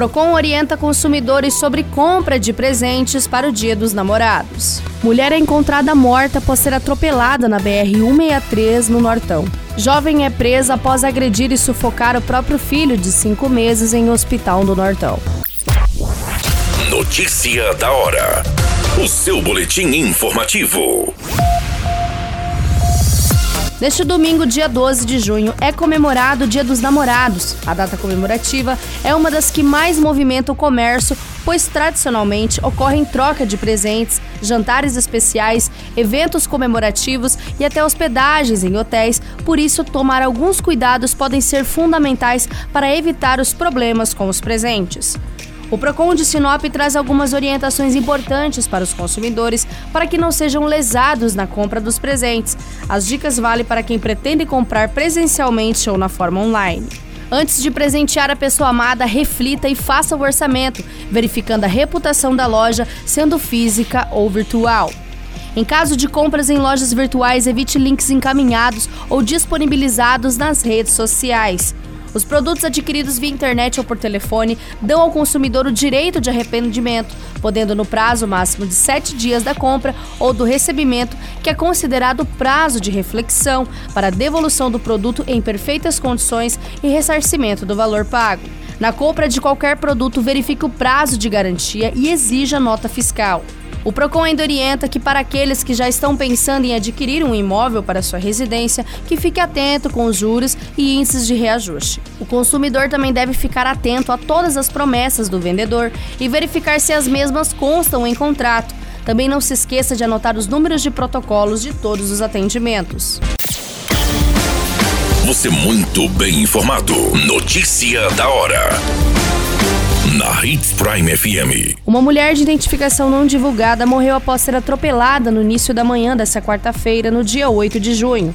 Procon orienta consumidores sobre compra de presentes para o Dia dos Namorados. Mulher é encontrada morta após ser atropelada na BR-163 no Nortão. Jovem é presa após agredir e sufocar o próprio filho de cinco meses em hospital do Nortão. Notícia da hora. O seu boletim informativo. Neste domingo, dia 12 de junho, é comemorado o Dia dos Namorados. A data comemorativa é uma das que mais movimenta o comércio, pois tradicionalmente ocorrem troca de presentes, jantares especiais, eventos comemorativos e até hospedagens em hotéis. Por isso, tomar alguns cuidados podem ser fundamentais para evitar os problemas com os presentes. O Procon de Sinop traz algumas orientações importantes para os consumidores para que não sejam lesados na compra dos presentes. As dicas valem para quem pretende comprar presencialmente ou na forma online. Antes de presentear a pessoa amada, reflita e faça o orçamento, verificando a reputação da loja, sendo física ou virtual. Em caso de compras em lojas virtuais, evite links encaminhados ou disponibilizados nas redes sociais. Os produtos adquiridos via internet ou por telefone dão ao consumidor o direito de arrependimento, podendo no prazo máximo de sete dias da compra ou do recebimento, que é considerado prazo de reflexão para devolução do produto em perfeitas condições e ressarcimento do valor pago. Na compra de qualquer produto, verifique o prazo de garantia e exija nota fiscal. O Procon ainda orienta que para aqueles que já estão pensando em adquirir um imóvel para sua residência, que fique atento com os juros e índices de reajuste. O consumidor também deve ficar atento a todas as promessas do vendedor e verificar se as mesmas constam em contrato. Também não se esqueça de anotar os números de protocolos de todos os atendimentos. Você muito bem informado. Notícia da hora na Hits Prime FM. Uma mulher de identificação não divulgada morreu após ser atropelada no início da manhã desta quarta-feira, no dia 8 de junho.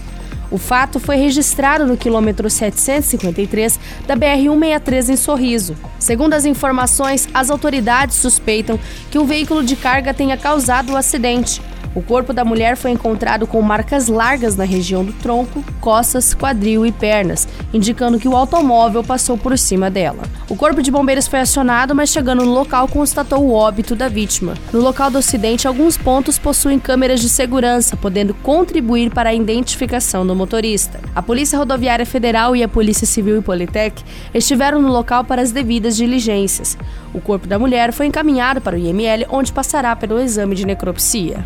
O fato foi registrado no quilômetro 753 da BR-163 em Sorriso. Segundo as informações, as autoridades suspeitam que um veículo de carga tenha causado o acidente. O corpo da mulher foi encontrado com marcas largas na região do tronco, costas, quadril e pernas, indicando que o automóvel passou por cima dela. O corpo de bombeiros foi acionado, mas chegando no local constatou o óbito da vítima. No local do acidente, alguns pontos possuem câmeras de segurança, podendo contribuir para a identificação do motorista. A Polícia Rodoviária Federal e a Polícia Civil e Politec estiveram no local para as devidas diligências. O corpo da mulher foi encaminhado para o IML, onde passará pelo exame de necropsia.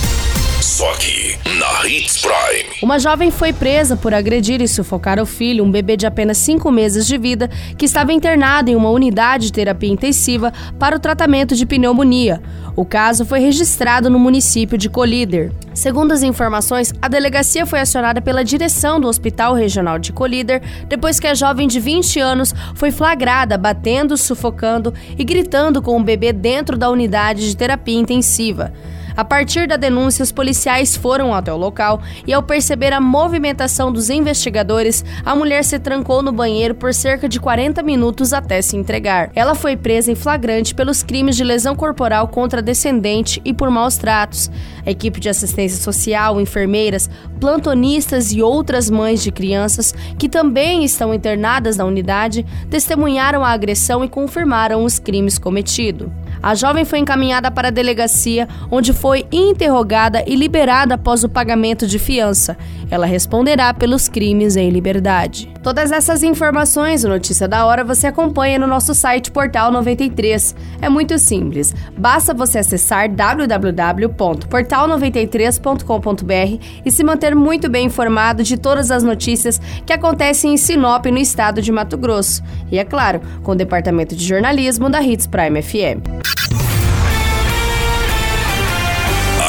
Só aqui, na Hits Prime. Uma jovem foi presa por agredir e sufocar o filho, um bebê de apenas 5 meses de vida, que estava internado em uma unidade de terapia intensiva para o tratamento de pneumonia. O caso foi registrado no município de Colíder. Segundo as informações, a delegacia foi acionada pela direção do Hospital Regional de Colíder depois que a jovem de 20 anos foi flagrada batendo, sufocando e gritando com o bebê dentro da unidade de terapia intensiva. A partir da denúncia, os policiais foram até o local e, ao perceber a movimentação dos investigadores, a mulher se trancou no banheiro por cerca de 40 minutos até se entregar. Ela foi presa em flagrante pelos crimes de lesão corporal contra descendente e por maus tratos. A equipe de assistência social, enfermeiras, plantonistas e outras mães de crianças que também estão internadas na unidade testemunharam a agressão e confirmaram os crimes cometidos. A jovem foi encaminhada para a delegacia, onde foi interrogada e liberada após o pagamento de fiança. Ela responderá pelos crimes em liberdade. Todas essas informações, Notícia da Hora, você acompanha no nosso site Portal 93. É muito simples. Basta você acessar www.portal93.com.br e se manter muito bem informado de todas as notícias que acontecem em Sinop, no estado de Mato Grosso. E é claro, com o departamento de jornalismo da Hits Prime FM.